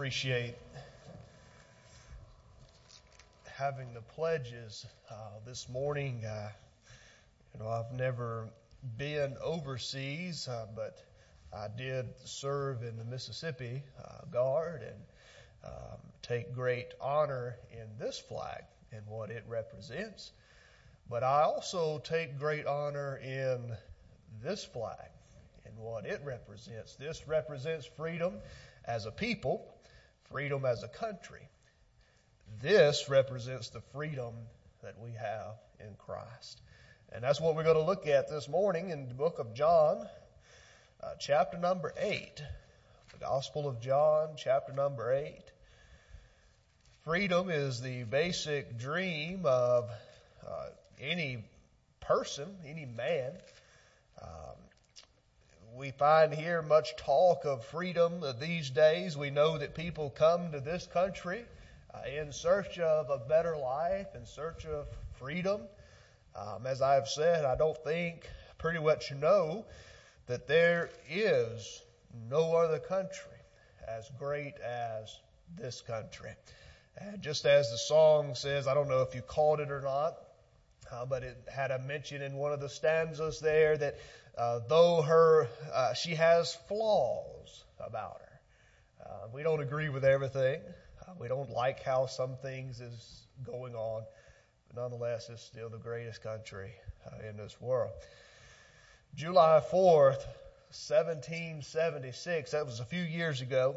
appreciate having the pledges uh, this morning. Uh, you know, I've never been overseas, uh, but I did serve in the Mississippi uh, Guard and um, take great honor in this flag and what it represents. But I also take great honor in this flag and what it represents. This represents freedom as a people, freedom as a country. This represents the freedom that we have in Christ. And that's what we're going to look at this morning in the book of John, uh, chapter number 8. The Gospel of John, chapter number 8. Freedom is the basic dream of uh, any person, any man. Um, we find here much talk of freedom these days. We know that people come to this country uh, in search of a better life, in search of freedom. Um, as I've said, I don't think, pretty much know, that there is no other country as great as this country. And just as the song says, I don't know if you caught it or not, uh, but it had a mention in one of the stanzas there that uh, though her uh, she has flaws about her, uh, we don't agree with everything. Uh, we don't like how some things is going on. But nonetheless, it's still the greatest country uh, in this world. July 4th, 1776, that was a few years ago,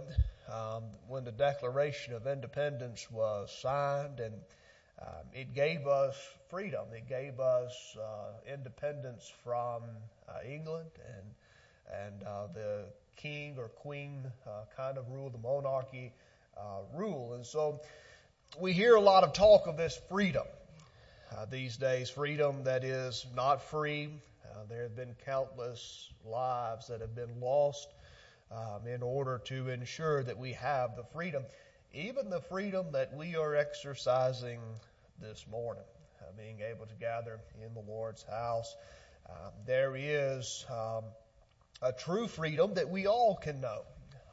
um, when the Declaration of Independence was signed, and um, it gave us freedom. It gave us uh, independence from uh, England and and uh, the king or queen uh, kind of rule, the monarchy uh, rule. And so we hear a lot of talk of this freedom uh, these days, freedom that is not free. There have been countless lives that have been lost um, in order to ensure that we have the freedom, even the freedom that we are exercising this morning, uh, being able to gather in the Lord's house. Um, there is um, a true freedom that we all can know.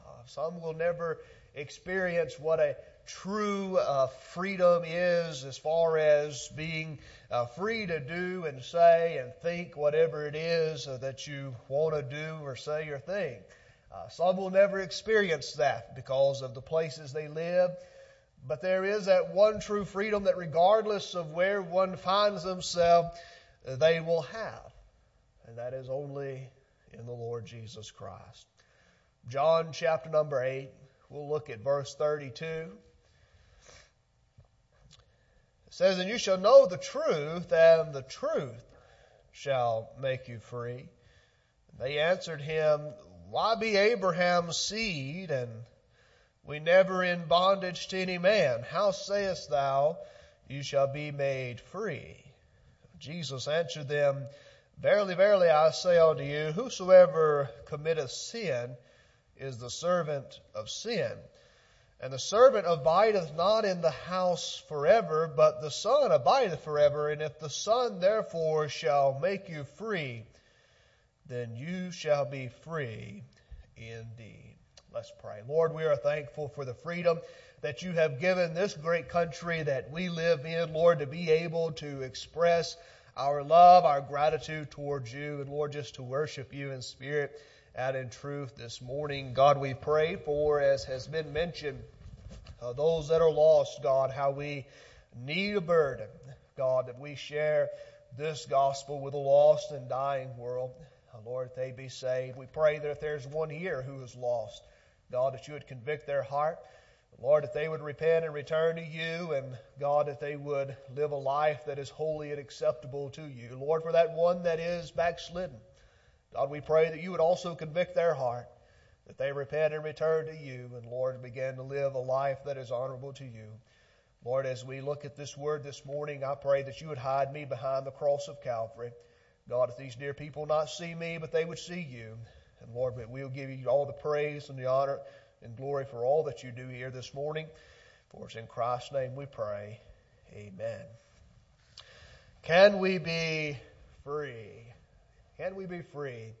Uh, some will never experience what a true uh, freedom is as far as being uh, free to do and say and think whatever it is uh, that you want to do or say or think. Uh, some will never experience that because of the places they live. But there is that one true freedom that regardless of where one finds themselves, they will have. And that is only in the Lord Jesus Christ. John chapter number 8, we'll look at verse 32. It says, And you shall know the truth, and the truth shall make you free. They answered him, Why be Abraham's seed, and we never in bondage to any man? How sayest thou, You shall be made free? Jesus answered them, Verily, verily, I say unto you, whosoever committeth sin is the servant of sin. And the servant abideth not in the house forever, but the Son abideth forever. And if the Son therefore shall make you free, then you shall be free indeed. Let's pray. Lord, we are thankful for the freedom that you have given this great country that we live in, Lord, to be able to express our love, our gratitude towards you, and Lord, just to worship you in spirit and in truth this morning. God, we pray for, as has been mentioned, uh, those that are lost, God, how we need a burden, God, that we share this gospel with a lost and dying world. Uh, Lord, if they be saved, we pray that if there's one here who is lost, God, that you would convict their heart. Lord, that they would repent and return to you, and God, that they would live a life that is holy and acceptable to you. Lord, for that one that is backslidden, God, we pray that you would also convict their heart, that they repent and return to you, and Lord, begin to live a life that is honorable to you. Lord, as we look at this word this morning, I pray that you would hide me behind the cross of Calvary. God, if these dear people not see me, but they would see you. And Lord, we'll give you all the praise and the honor and glory for all that you do here this morning. For it's in Christ's name we pray. Amen. Can we be free? Can we be free?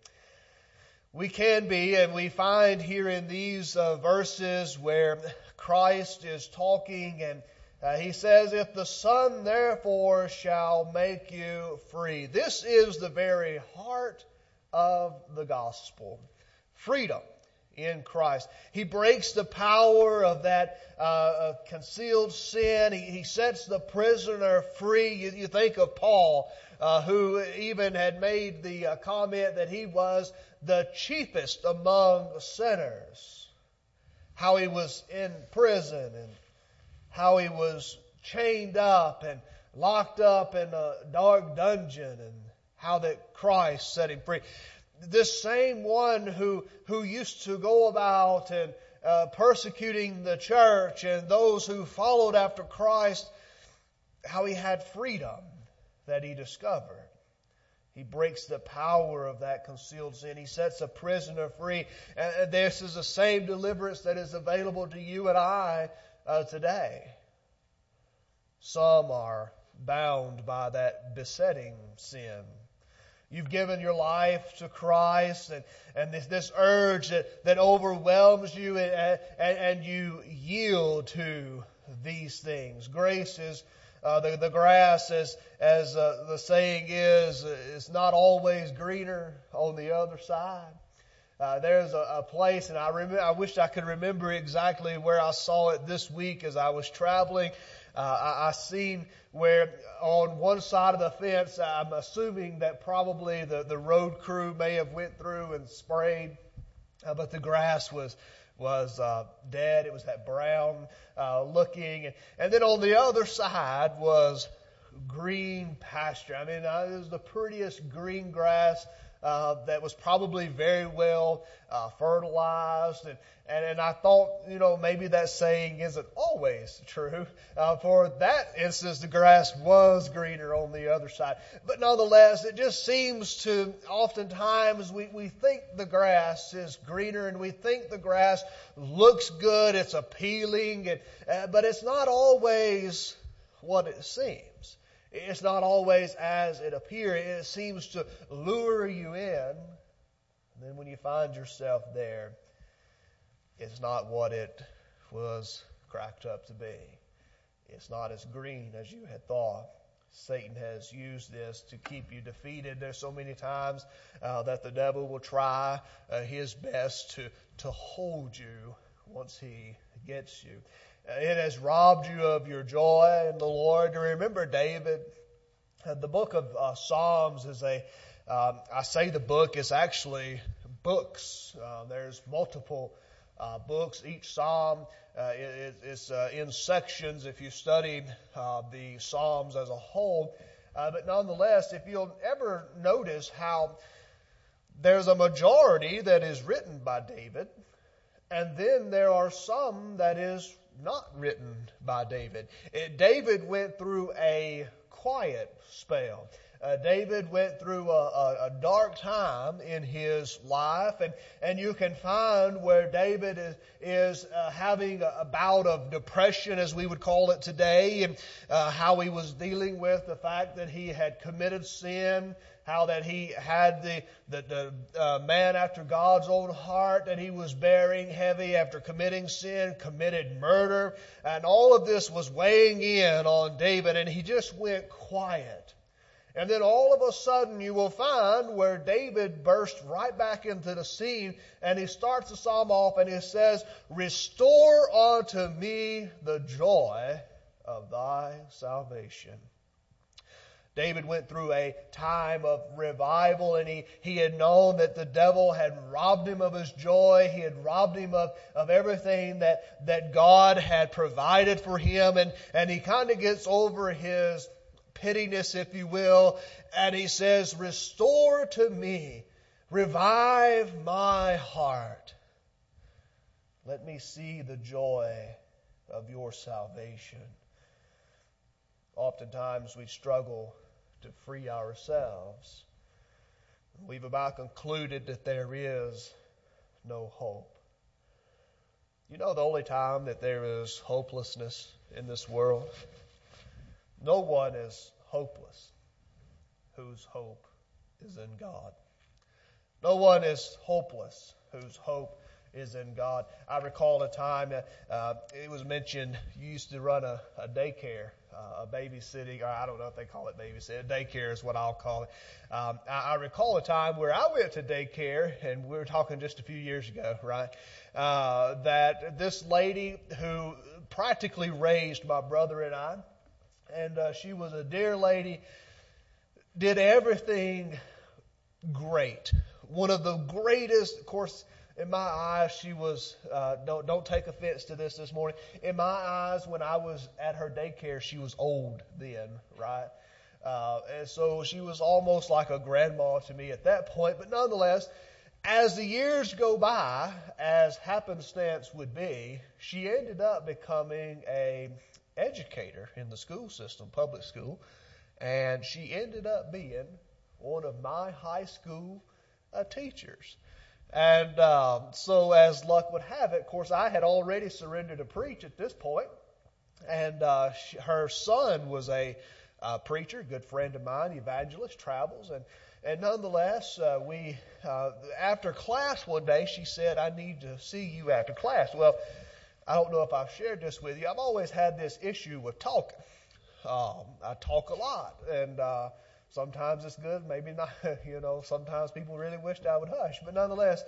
We can be, and we find here in these uh, verses where Christ is talking and uh, he says, If the Son therefore shall make you free. This is the very heart of the gospel. Freedom in Christ. He breaks the power of that uh, concealed sin. He, he, sets the prisoner free. You, you think of Paul, uh, who even had made the uh, comment that he was the chiefest among sinners. How he was in prison and how he was chained up and locked up in a dark dungeon and how that Christ set him free. This same one who, who used to go about and uh, persecuting the church and those who followed after Christ, how he had freedom that he discovered. He breaks the power of that concealed sin. He sets a prisoner free. And this is the same deliverance that is available to you and I uh, today. Some are bound by that besetting sin. You've given your life to Christ and, and this, this urge that, that overwhelms you and, and, and you yield to these things. Grace is uh, the, the grass, as, as uh, the saying is, is not always greener on the other side. Uh, there's a, a, place, and I, rem- I wish I could remember exactly where I saw it this week as I was traveling. Uh, I, I seen where on one side of the fence, I'm assuming that probably the, the road crew may have went through and sprayed, uh, but the grass was was uh, dead. It was that brown uh, looking, and, and then on the other side was green pasture. I mean, uh, it was the prettiest green grass uh, that was probably very well uh, fertilized. And, and, and I thought, you know, maybe that saying isn't always true. Uh, for that instance, the grass was greener on the other side. But nonetheless, it just seems to oftentimes we, we think the grass is greener and we think the grass looks good, it's appealing, and, uh, but it's not always what it seems. It's not always as it appears. It seems to lure you in. And then when you find yourself there, it's not what it was cracked up to be. It's not as green as you had thought. Satan has used this to keep you defeated. There's so many times uh, that the devil will try uh, his best to, to hold you once he gets you. It has robbed you of your joy in the Lord. Remember David? Uh, the book of uh, Psalms is a, um, I say the book is actually books. Uh, there's multiple uh, books. Each psalm uh, is, is uh, in sections if you studied the psalms as a whole. but nonetheless, if you'll ever notice how there's a majority that is written by David, and then there are some that is not written by David. David went through a quiet spell. Uh, David went through a, a, a, dark time in his life, and, and you can find where David is, is uh, having a, a, bout of depression, as we would call it today, and uh, how he was dealing with the fact that he had committed sin, how that he had the, the, the uh, man after God's own heart that he was bearing heavy after committing sin, committed murder, and all of this was weighing in on David, and he just went quiet. And then all of a sudden you will find where David bursts right back into the scene and he starts the psalm off and he says, Restore unto me the joy of thy salvation. David went through a time of revival and he, he had known that the devil had robbed him of his joy. He had robbed him of, of everything that, that God had provided for him. And, and he kind of gets over his pettiness, if you will, and he says, Restore to me, revive my heart. Let me see the joy of your salvation. Oftentimes we struggle to free ourselves. We've about concluded that there is no hope. You know the only time that there is hopelessness in this world? No one is hopeless whose hope is in God. No one is hopeless whose hope is in God. I recall a time that uh, it was mentioned you used to run a, a daycare, uh, a babysitting, or I don't know if they call it babysitting. Daycare is what I'll call it. Um, I, I recall a time where I went to daycare, and we were talking just a few years ago, right? Uh, that this lady who practically raised my brother and I, and uh, she was a dear lady, did everything great. One of the greatest, of course, in my eyes, she was, uh, don't, don't take offense to this this morning. In my eyes, when I was at her daycare, she was old then, right? Uh, and so she was almost like a grandma to me at that point. But nonetheless, as the years go by, as happenstance would be, she ended up becoming a educator in the school system, public school, and she ended up being one of my high school uh, teachers. And um, so, as luck would have it, of course, I had already surrendered to preach at this point, and uh, she, her son was a uh, preacher, good friend of mine, evangelist, travels, and and nonetheless, uh, we uh, after class one day, she said, "I need to see you after class." Well, I don't know if I've shared this with you. I've always had this issue with talking. Um, I talk a lot, and uh, Sometimes it's good, maybe not. You know, sometimes people really wished I would hush. But nonetheless,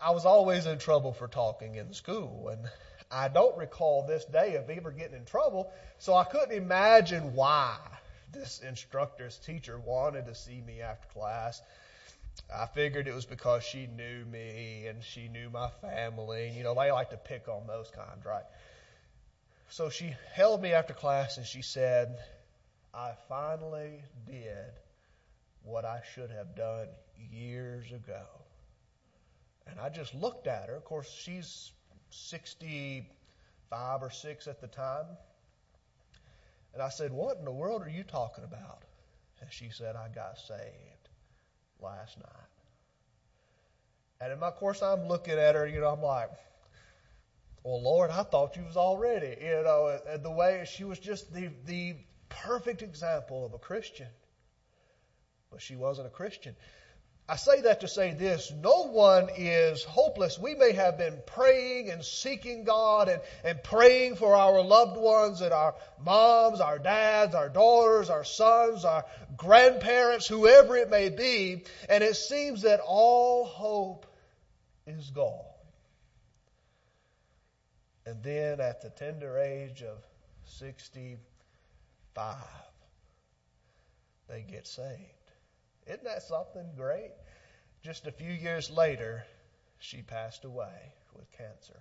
I was always in trouble for talking in school. And I don't recall this day of ever getting in trouble. So I couldn't imagine why this instructor's teacher wanted to see me after class. I figured it was because she knew me and she knew my family. And, You know, they like to pick on those kinds, right? So she held me after class and she said, I finally did what I should have done years ago. And I just looked at her. Of course, she's 65 or 6 at the time. And I said, What in the world are you talking about? And she said, I got saved last night. And in my course, I'm looking at her, you know, I'm like, well, Lord, I thought you was already, you know, the way she was just the, the perfect example of a Christian. But she wasn't a Christian. I say that to say this no one is hopeless. We may have been praying and seeking God and, and praying for our loved ones and our moms, our dads, our daughters, our sons, our grandparents, whoever it may be, and it seems that all hope is gone. And then at the tender age of 65, they get saved. Isn't that something great? Just a few years later, she passed away with cancer.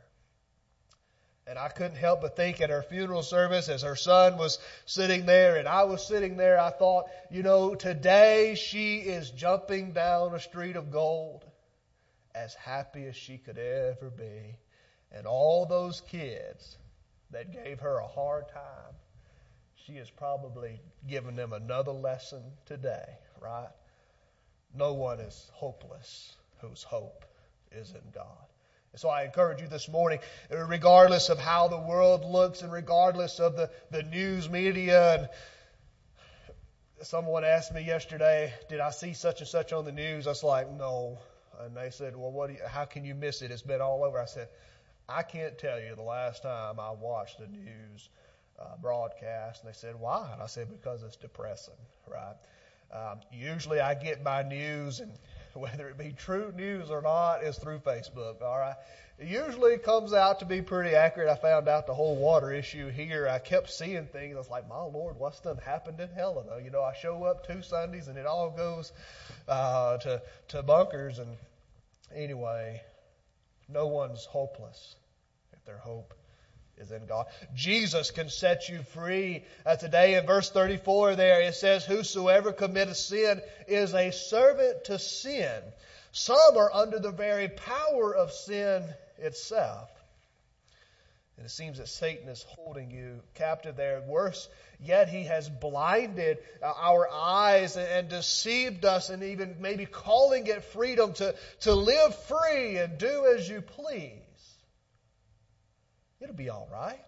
And I couldn't help but think at her funeral service as her son was sitting there and I was sitting there, I thought, you know, today she is jumping down a street of gold as happy as she could ever be. And all those kids that gave her a hard time she has probably given them another lesson today, right? No one is hopeless whose hope is in God. And so I encourage you this morning, regardless of how the world looks and regardless of the, the news media and someone asked me yesterday, did I see such and such on the news? I was like, no. And they said, well, what? You, how can you miss it? It's been all over. I said, I can't tell you the last time I watched the news uh, broadcast. And they said, why? And I said, because it's depressing, right? Um, usually I get my news, and whether it be true news or not, is through Facebook, all right? It usually comes out to be pretty accurate. I found out the whole water issue here. I kept seeing things. I was like, my Lord, what's done happened in Helena? You know, I show up two Sundays and it all goes uh, to, to bunkers. And anyway, no one's hopeless if their hope is in God. Jesus can set you free. Uh, today in verse 34 there it says, Whosoever committeth sin is a servant to sin. Some are under the very power of sin itself. And it seems that Satan is holding you captive there. Worse yet, he has blinded our eyes and deceived us and even maybe calling it freedom to, to live free and do as you please. It'll be all right.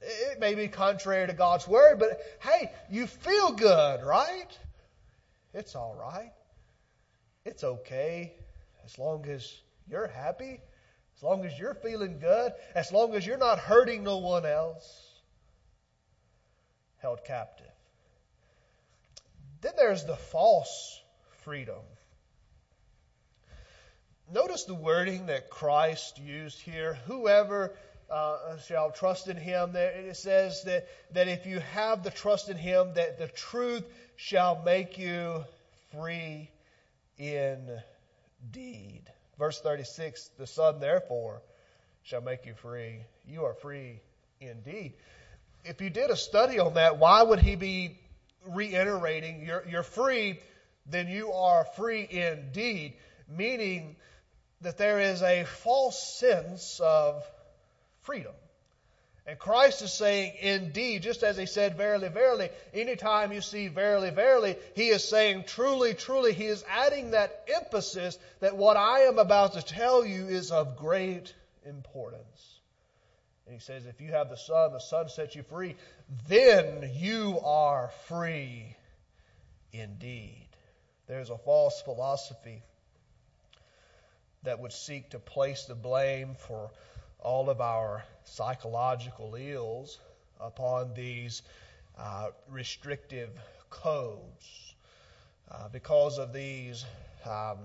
It may be contrary to God's word, but hey, you feel good, right? It's all right. it's okay as long as you're happy, as long as you're feeling good, as long as you're not hurting no one else. Held captive. Then there's the false freedom. Notice the wording that Christ used here. Whoever uh, shall trust in him. There It says that, that if you have the trust in him, that the truth shall make you free indeed. Verse 36, the Son therefore shall make you free. You are free indeed. If you did a study on that, why would he be reiterating, you're, you're free, then you are free indeed? Meaning that there is a false sense of freedom. And Christ is saying, indeed, just as he said, verily, verily, anytime you see verily, verily, he is saying, truly, truly, he is adding that emphasis that what I am about to tell you is of great importance. And he says, if you have the Son, the Son sets you free, then you are free indeed. There's a false philosophy that would seek to place the blame for all of our psychological ills upon these uh, restrictive codes. Uh, because of these um,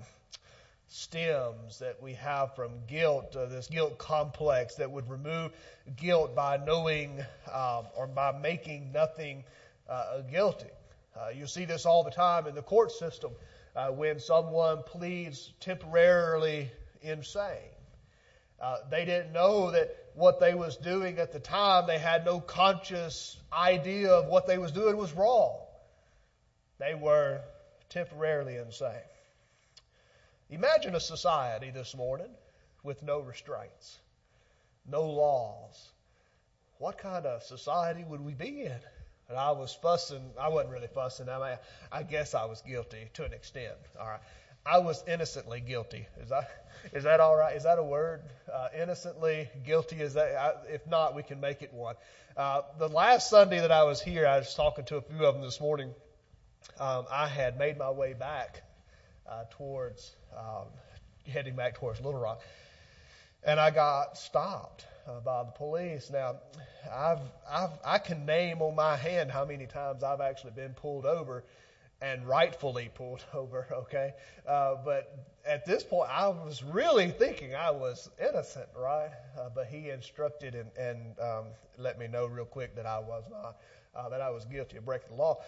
stems that we have from guilt, uh, this guilt complex that would remove guilt by knowing um, or by making nothing uh, guilty. Uh, you see this all the time in the court system uh, when someone pleads temporarily insane. Uh, they didn't know that what they was doing at the time, they had no conscious idea of what they was doing was wrong. They were temporarily insane. Imagine a society this morning with no restraints, no laws. What kind of society would we be in? And I was fussing. I wasn't really fussing. I mean, I guess I was guilty to an extent. All right. I was innocently guilty. Is that is that all right? Is that a word? Uh, innocently guilty. Is that? I, if not, we can make it one. Uh, the last Sunday that I was here, I was talking to a few of them this morning. Um, I had made my way back uh, towards um, heading back towards Little Rock, and I got stopped uh, by the police. Now, I've, I've I can name on my hand how many times I've actually been pulled over and rightfully pulled over, okay? Uh, but at this point, I was really thinking I was innocent, right? Uh, but he instructed and, and um, let me know real quick that I was not, uh, that I was guilty of breaking the law.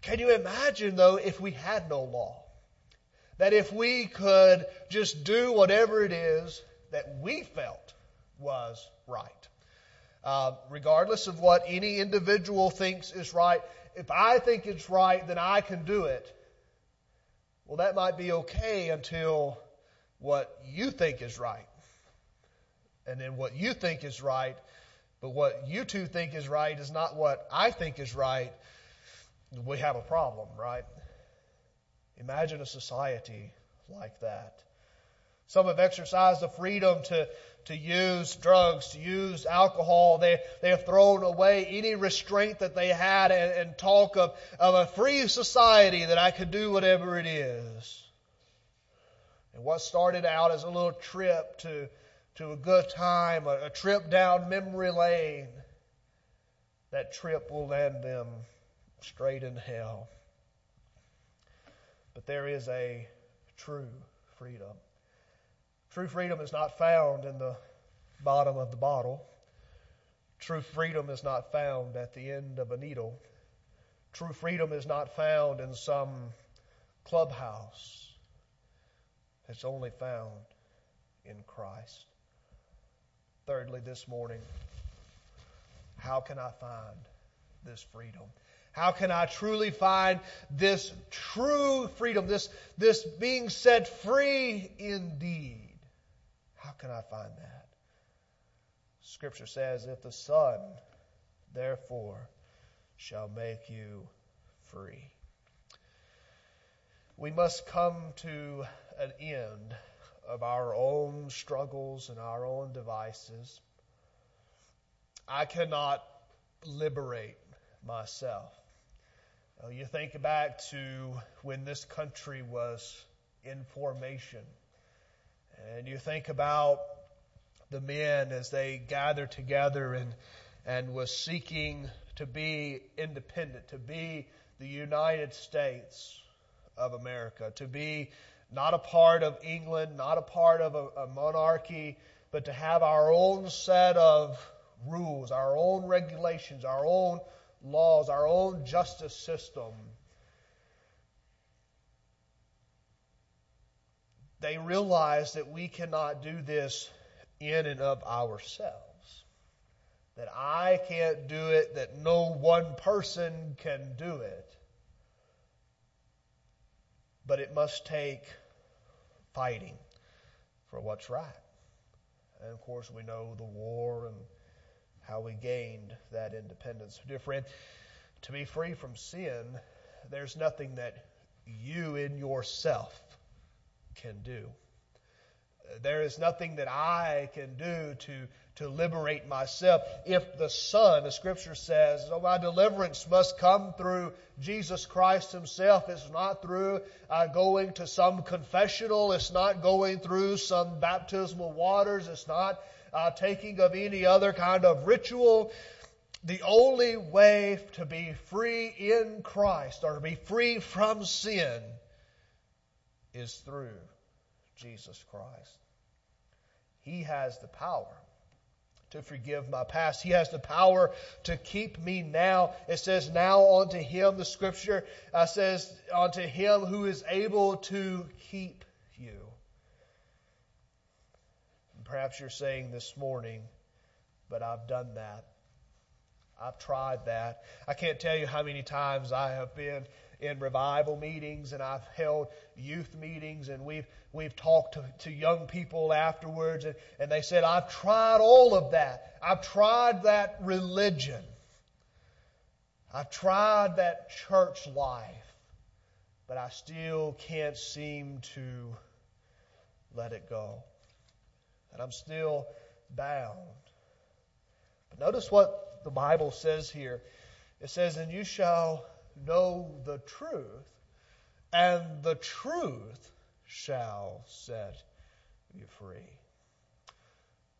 Can you imagine, though, if we had no law? That if we could just do whatever it is that we felt was right. Uh, regardless of what any individual thinks is right, if I think it's right, then I can do it. Well, that might be okay until what you think is right. And then what you think is right, but what you two think is right is not what I think is right. We have a problem, right? Imagine a society like that. Some have exercised the freedom to to use drugs, to use alcohol. They, they have thrown away any restraint that they had and, and talk of, of a free society that I could do whatever it is. And what started out as a little trip to, to a good time, a, a trip down memory lane, that trip will land them straight in hell. But there is a true freedom. True freedom is not found in the bottom of the bottle. True freedom is not found at the end of a needle. True freedom is not found in some clubhouse. It's only found in Christ. Thirdly, this morning, how can I find this freedom? How can I truly find this true freedom, this, this being set free indeed? How can I find that? Scripture says, If the Son, therefore, shall make you free. We must come to an end of our own struggles and our own devices. I cannot liberate myself. You think back to when this country was in formation. And you think about the men as they gathered together and, and was seeking to be independent, to be the United States of America, to be not a part of England, not a part of a, a monarchy, but to have our own set of rules, our own regulations, our own laws, our own justice system. They realize that we cannot do this in and of ourselves. That I can't do it, that no one person can do it. But it must take fighting for what's right. And of course, we know the war and how we gained that independence. Dear friend, to be free from sin, there's nothing that you in yourself can do. There is nothing that I can do to, to liberate myself. If the Son, the Scripture says, oh, my deliverance must come through Jesus Christ Himself. It's not through uh, going to some confessional. It's not going through some baptismal waters. It's not uh, taking of any other kind of ritual. The only way to be free in Christ or to be free from sin is through Jesus Christ. He has the power to forgive my past. He has the power to keep me now. It says, Now unto him, the scripture uh, says, Unto him who is able to keep you. And perhaps you're saying this morning, but I've done that. I've tried that. I can't tell you how many times I have been in revival meetings and I've held youth meetings and we've, we've talked to, to young people afterwards and, and they said, I've tried all of that. I've tried that religion. I've tried that church life, but I still can't seem to let it go. And I'm still bound. But notice what the Bible says here. It says, And you shall know the truth, and the truth shall set you free.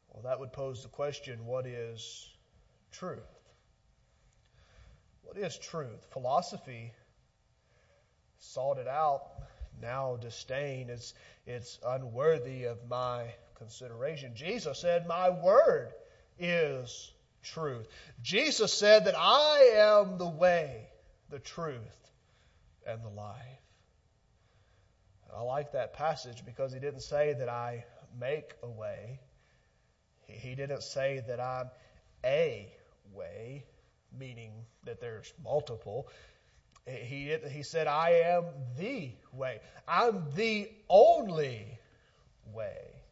Well, that would pose the question what is truth? What is truth? Philosophy sought it out, now disdain. It's, it's unworthy of my consideration. Jesus said, My word is truth. Jesus said that I am the way, the truth, and the life. I like that passage because he didn't say that I make a way. He didn't say that I'm a way, meaning that there's multiple. He, he said, I am the way. I'm the only way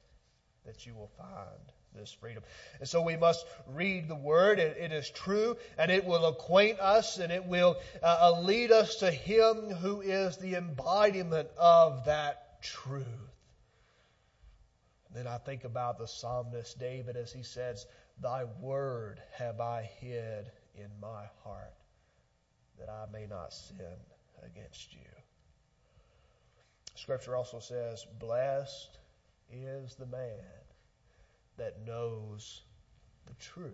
that you will find this freedom. And so we must read the Word. it, it is true, and it will acquaint us, and it will uh, uh, lead us to Him who is the embodiment of that truth. And then I think about the psalmist David as he says, Thy Word have I hid in my heart, that I may not sin against you. Scripture also says, Blessed is the man that knows the truth,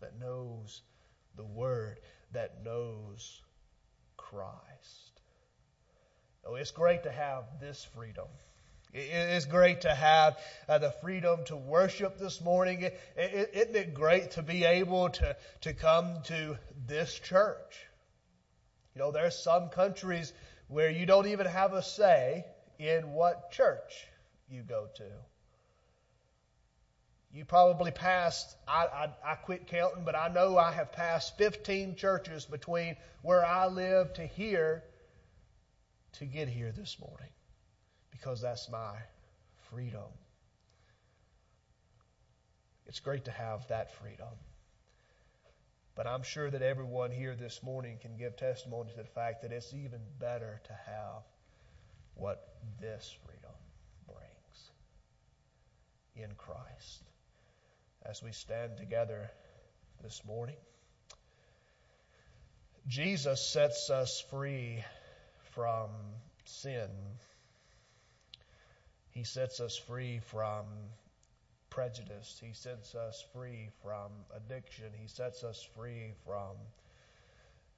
that knows the Word, that knows Christ. Oh, it's great to have this freedom. It's great to have uh, the freedom to worship this morning. is isn't it great to be able to, to come to this church? You know, there's some countries where you don't even have a say in what church you go to. You probably passed, I, I, I, quit counting, but I know I have passed 15 churches between where I live to here to get here this morning because that's my freedom. It's great to have that freedom. But I'm sure that everyone here this morning can give testimony to the fact that it's even better to have what this freedom brings in Christ as we stand together this morning. Jesus sets us free from sin. He sets us free from prejudice. He sets us free from addiction. He sets us free from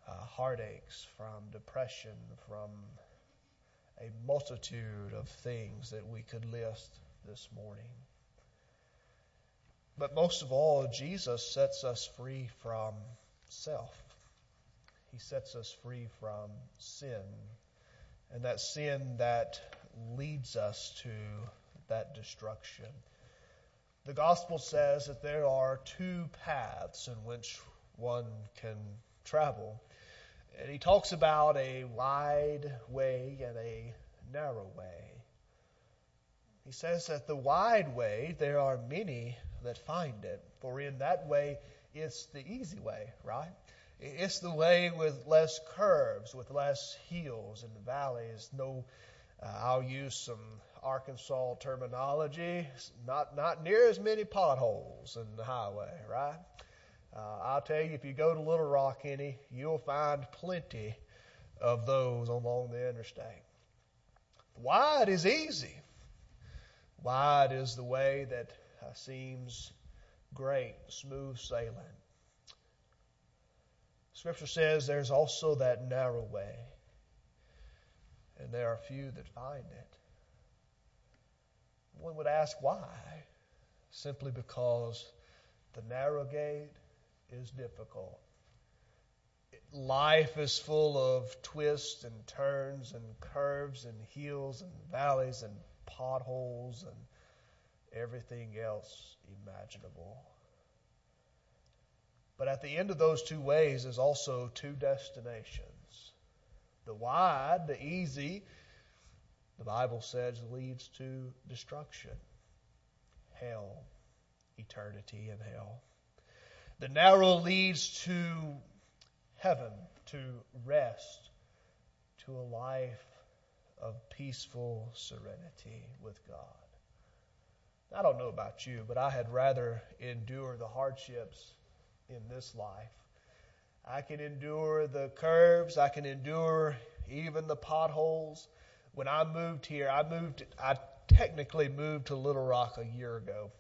uh, heartaches, from depression, from a multitude of things that we could list this morning. But most of all, Jesus sets us free from self. He sets us free from sin. And that sin that leads us to that destruction. The gospel says that there are two paths in which one can travel. And he talks about a wide way and a narrow way. He says that the wide way, there are many that find it. For in that way, it's the easy way, right? It's the way with less curves, with less hills and valleys. No, uh, I'll use some Arkansas terminology. Not not near as many potholes in the highway, right? Uh, I'll tell you, if you go to Little Rock any, you'll find plenty of those along the interstate. Wide is easy. Wide is the way that uh, seems great, smooth sailing. Scripture says there's also that narrow way, and there are few that find it. One would ask why? Simply because the narrow gate is difficult. Life is full of twists and turns and curves and hills and valleys and potholes and everything else imaginable. But at the end of those two ways is also two destinations. The wide, the easy, the Bible says leads to destruction, hell, eternity in hell. The narrow leads to heaven, to rest, to a life of peaceful serenity with God. I don't know about you, but I had rather endure the hardships in this life. I can endure the curves, I can endure even the potholes. When I moved here, I moved, I technically moved to Little Rock a year ago.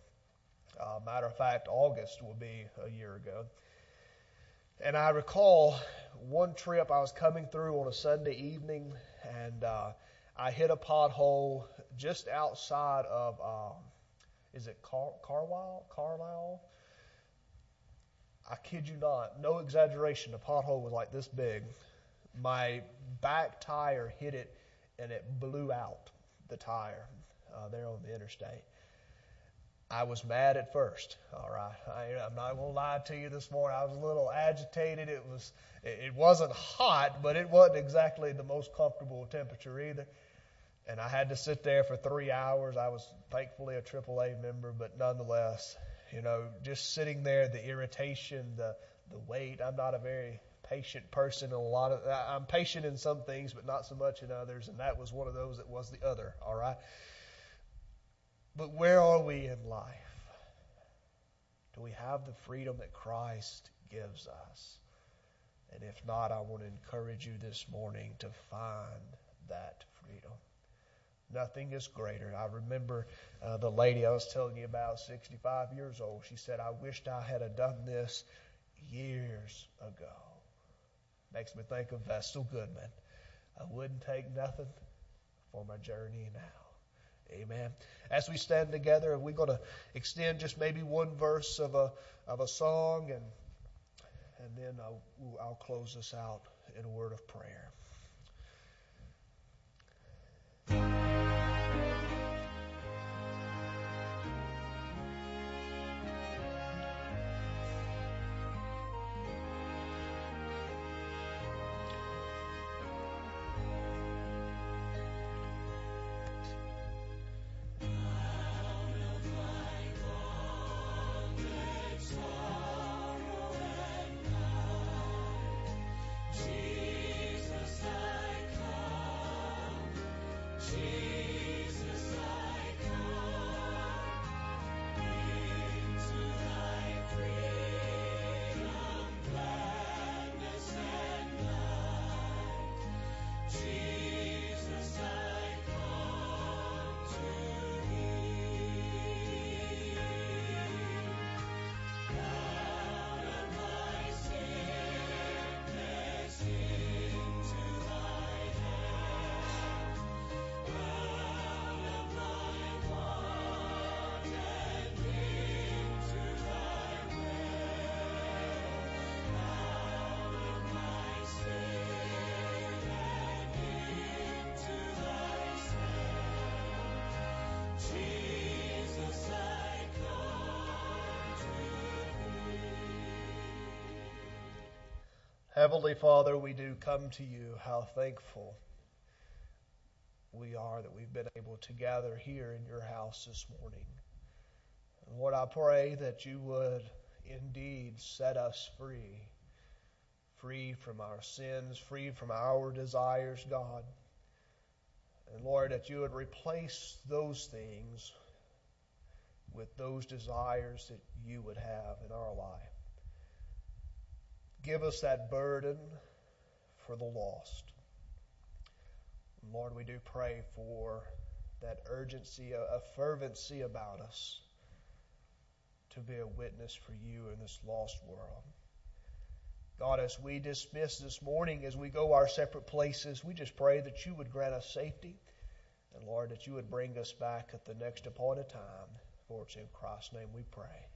Uh, matter of fact, August will be a year ago. And I recall one trip I was coming through on a Sunday evening, and uh, I hit a pothole just outside of, um, is it Car- Carlisle? Carlisle? I kid you not, no exaggeration, the pothole was like this big. My back tire hit it, and it blew out the tire uh, there on the interstate. I was mad at first. All right, I, am not to lie to you this morning. I was a little agitated. It was, it wasn't hot, but it wasn't exactly the most comfortable temperature either. And I had to sit there for three hours. I was thankfully a AAA member, but nonetheless, you know, just sitting there, the irritation, the the wait. I'm not a very patient person. A lot of I'm patient in some things, but not so much in others. And that was one of those that was the other. All right. But where are we in life? Do we have the freedom that Christ gives us? And if not, I want to encourage you this morning to find that freedom. Nothing is greater. I remember uh, the lady I was telling you about, 65 years old. She said, I wished I had done this years ago. Makes me think of Vestal Goodman. I wouldn't take nothing for my journey now. Amen. As we stand together, we're going to extend just maybe one verse of a of a song, and and then I'll, I'll close this out in a word of prayer. Heavenly Father, we do come to you. How thankful we are that we've been able to gather here in your house this morning. And Lord, I pray that you would indeed set us free, free from our sins, free from our desires, God. And Lord, that you would replace those things with those desires that you would have in our life. Give us that burden for the lost. Lord, we do pray for that urgency, a, fervency about us to be a witness for you in this lost world. God, as we dismiss this morning, as we go our separate places, we just pray that you would grant us safety. And Lord, that you would bring us back at the next appointed time. For it's in Christ's name we pray.